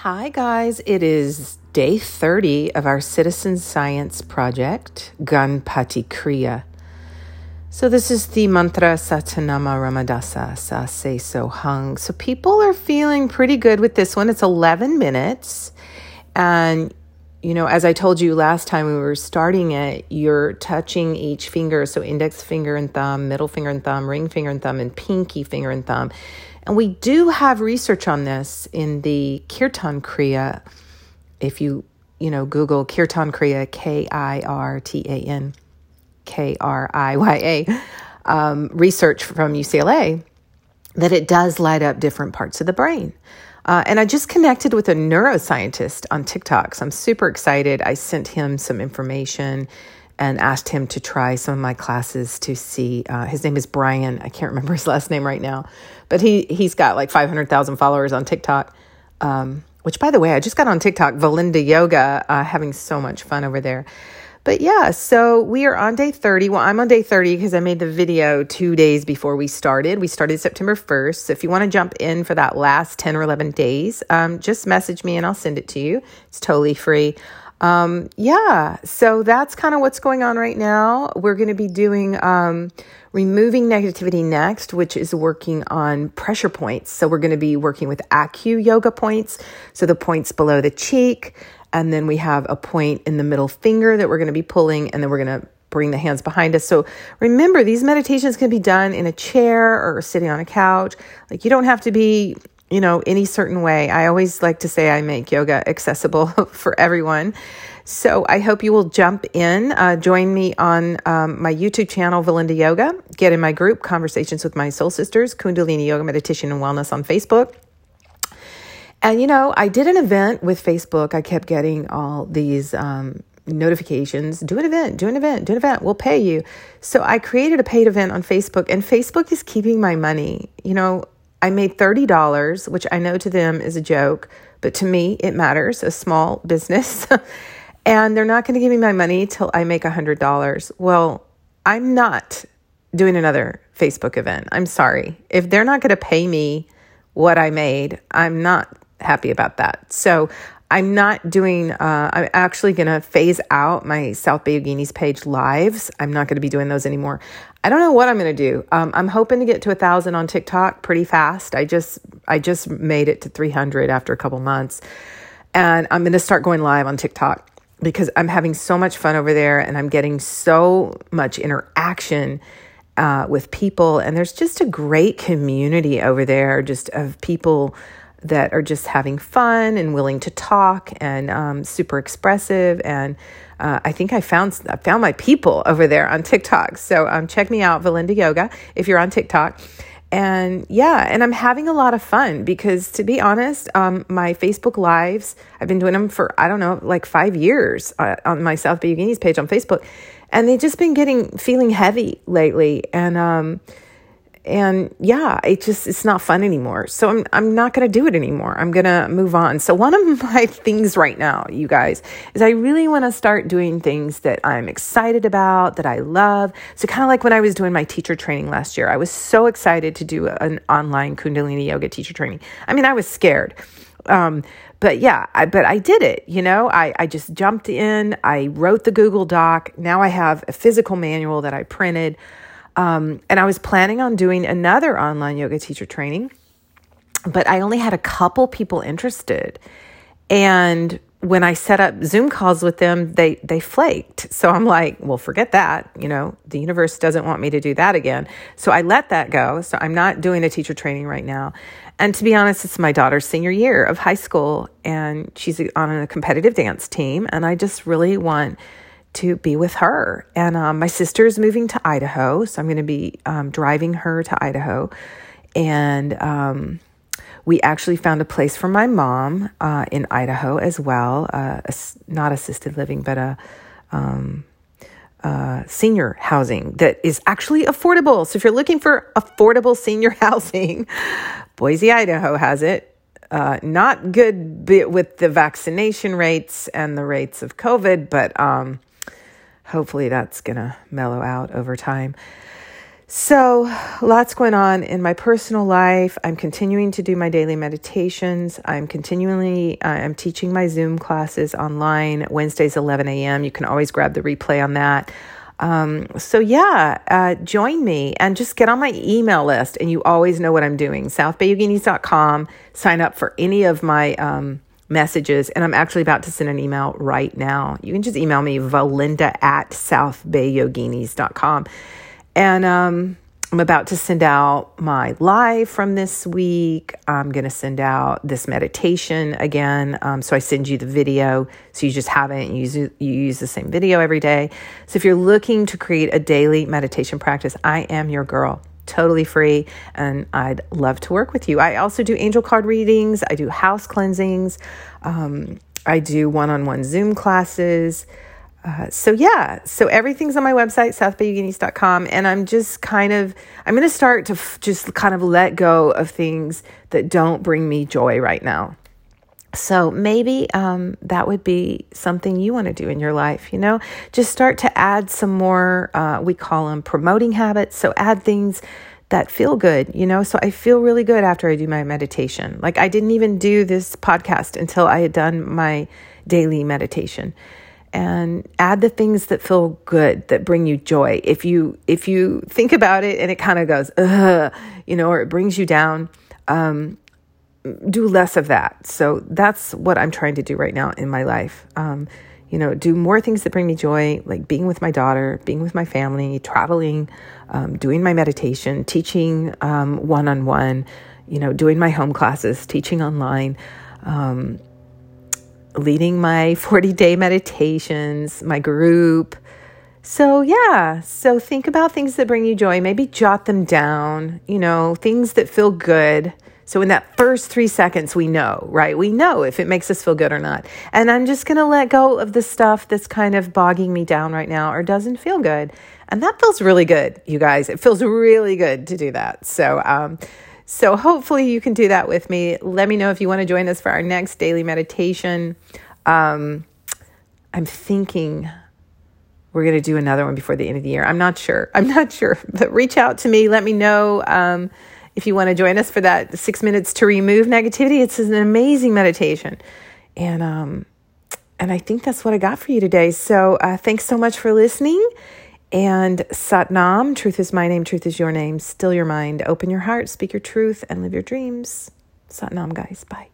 Hi, guys. It is day 30 of our citizen science project, Ganpati Kriya. So, this is the mantra Satanama Ramadasa Sa Se So Hung. So, people are feeling pretty good with this one. It's 11 minutes. And, you know, as I told you last time we were starting it, you're touching each finger. So, index finger and thumb, middle finger and thumb, ring finger and thumb, and pinky finger and thumb. And we do have research on this in the Kirtan Kriya. If you, you know, Google Kirtan Kriya, K I R T A N K R I Y A, um, research from UCLA, that it does light up different parts of the brain. Uh, and I just connected with a neuroscientist on TikTok. So I'm super excited. I sent him some information and asked him to try some of my classes to see. Uh, his name is Brian. I can't remember his last name right now, but he he's got like five hundred thousand followers on TikTok. Um, which, by the way, I just got on TikTok, Valinda Yoga, uh, having so much fun over there. But yeah, so we are on day 30. Well, I'm on day 30 because I made the video two days before we started. We started September 1st. So if you want to jump in for that last 10 or 11 days, um, just message me and I'll send it to you. It's totally free um, yeah, so that's kind of what's going on right now. We're going to be doing um, removing negativity next, which is working on pressure points. So we're going to be working with Acu yoga points, so the points below the cheek, and then we have a point in the middle finger that we're going to be pulling, and then we're going to bring the hands behind us. So remember, these meditations can be done in a chair or sitting on a couch. Like you don't have to be you know, any certain way. I always like to say I make yoga accessible for everyone. So I hope you will jump in, uh, join me on um, my YouTube channel, Valinda Yoga, get in my group, Conversations with My Soul Sisters, Kundalini Yoga Meditation and Wellness on Facebook. And, you know, I did an event with Facebook. I kept getting all these um, notifications do an event, do an event, do an event, we'll pay you. So I created a paid event on Facebook, and Facebook is keeping my money. You know, I made $30, which I know to them is a joke, but to me it matters, a small business. and they're not going to give me my money till I make $100. Well, I'm not doing another Facebook event. I'm sorry. If they're not going to pay me what I made, I'm not happy about that. So I'm not doing, uh, I'm actually going to phase out my South Bay Yoginis page lives. I'm not going to be doing those anymore. I don't know what I'm going to do. Um, I'm hoping to get to a thousand on TikTok pretty fast. I just, I just made it to 300 after a couple months and I'm going to start going live on TikTok because I'm having so much fun over there and I'm getting so much interaction uh, with people. And there's just a great community over there, just of people that are just having fun and willing to talk and um, super expressive. And uh, I think I found I found my people over there on TikTok. So um, check me out, Valinda Yoga, if you're on TikTok. And yeah, and I'm having a lot of fun because to be honest, um, my Facebook lives, I've been doing them for, I don't know, like five years uh, on my South Bay page on Facebook. And they've just been getting, feeling heavy lately. And, um, and yeah it just it's not fun anymore. So i'm i'm not going to do it anymore. I'm going to move on. So one of my things right now you guys is i really want to start doing things that i'm excited about that i love. So kind of like when i was doing my teacher training last year i was so excited to do an online kundalini yoga teacher training. I mean i was scared. Um, but yeah, I, but I did it, you know, I, I just jumped in, I wrote the Google Doc. Now I have a physical manual that I printed. Um, and I was planning on doing another online yoga teacher training, but I only had a couple people interested. And when I set up Zoom calls with them, they they flaked. So I'm like, well, forget that. You know, the universe doesn't want me to do that again. So I let that go. So I'm not doing a teacher training right now. And to be honest, it's my daughter's senior year of high school, and she's on a competitive dance team. And I just really want to be with her. And um, my sister is moving to Idaho, so I'm going to be um, driving her to Idaho. And um, we actually found a place for my mom uh, in Idaho as well, uh, a, not assisted living, but a um, uh, senior housing that is actually affordable. So if you're looking for affordable senior housing, Boise, Idaho has it. Uh, not good with the vaccination rates and the rates of COVID, but um, hopefully that's going to mellow out over time. So, lots going on in my personal life. I'm continuing to do my daily meditations. I'm continually uh, I'm teaching my Zoom classes online Wednesdays 11 a.m. You can always grab the replay on that. Um, so yeah, uh, join me and just get on my email list, and you always know what I'm doing. SouthBayYoginis.com. Sign up for any of my um, messages, and I'm actually about to send an email right now. You can just email me Valinda at SouthBayYoginis.com and um, I'm about to send out my live from this week. I'm going to send out this meditation again. Um, so I send you the video. So you just have it and you use, you use the same video every day. So if you're looking to create a daily meditation practice, I am your girl. Totally free, and I'd love to work with you. I also do angel card readings, I do house cleansings, um, I do one on one Zoom classes. Uh, so yeah, so everything's on my website, southbayyoginis.com. And I'm just kind of, I'm going to start to f- just kind of let go of things that don't bring me joy right now. So maybe um, that would be something you want to do in your life, you know? Just start to add some more, uh, we call them promoting habits. So add things that feel good, you know? So I feel really good after I do my meditation. Like I didn't even do this podcast until I had done my daily meditation and add the things that feel good that bring you joy if you if you think about it and it kind of goes you know or it brings you down um, do less of that so that's what i'm trying to do right now in my life um, you know do more things that bring me joy like being with my daughter being with my family traveling um, doing my meditation teaching um, one-on-one you know doing my home classes teaching online um, leading my 40 day meditations, my group. So, yeah, so think about things that bring you joy. Maybe jot them down, you know, things that feel good. So, in that first three seconds, we know, right? We know if it makes us feel good or not. And I'm just going to let go of the stuff that's kind of bogging me down right now or doesn't feel good. And that feels really good, you guys. It feels really good to do that. So, um, so hopefully you can do that with me. Let me know if you want to join us for our next daily meditation. Um, I'm thinking we're going to do another one before the end of the year. I'm not sure. I'm not sure, but reach out to me. Let me know um, if you want to join us for that six minutes to remove negativity. It's an amazing meditation, and um, and I think that's what I got for you today. So uh, thanks so much for listening. And Satnam, truth is my name, truth is your name. Still your mind, open your heart, speak your truth, and live your dreams. Satnam, guys. Bye.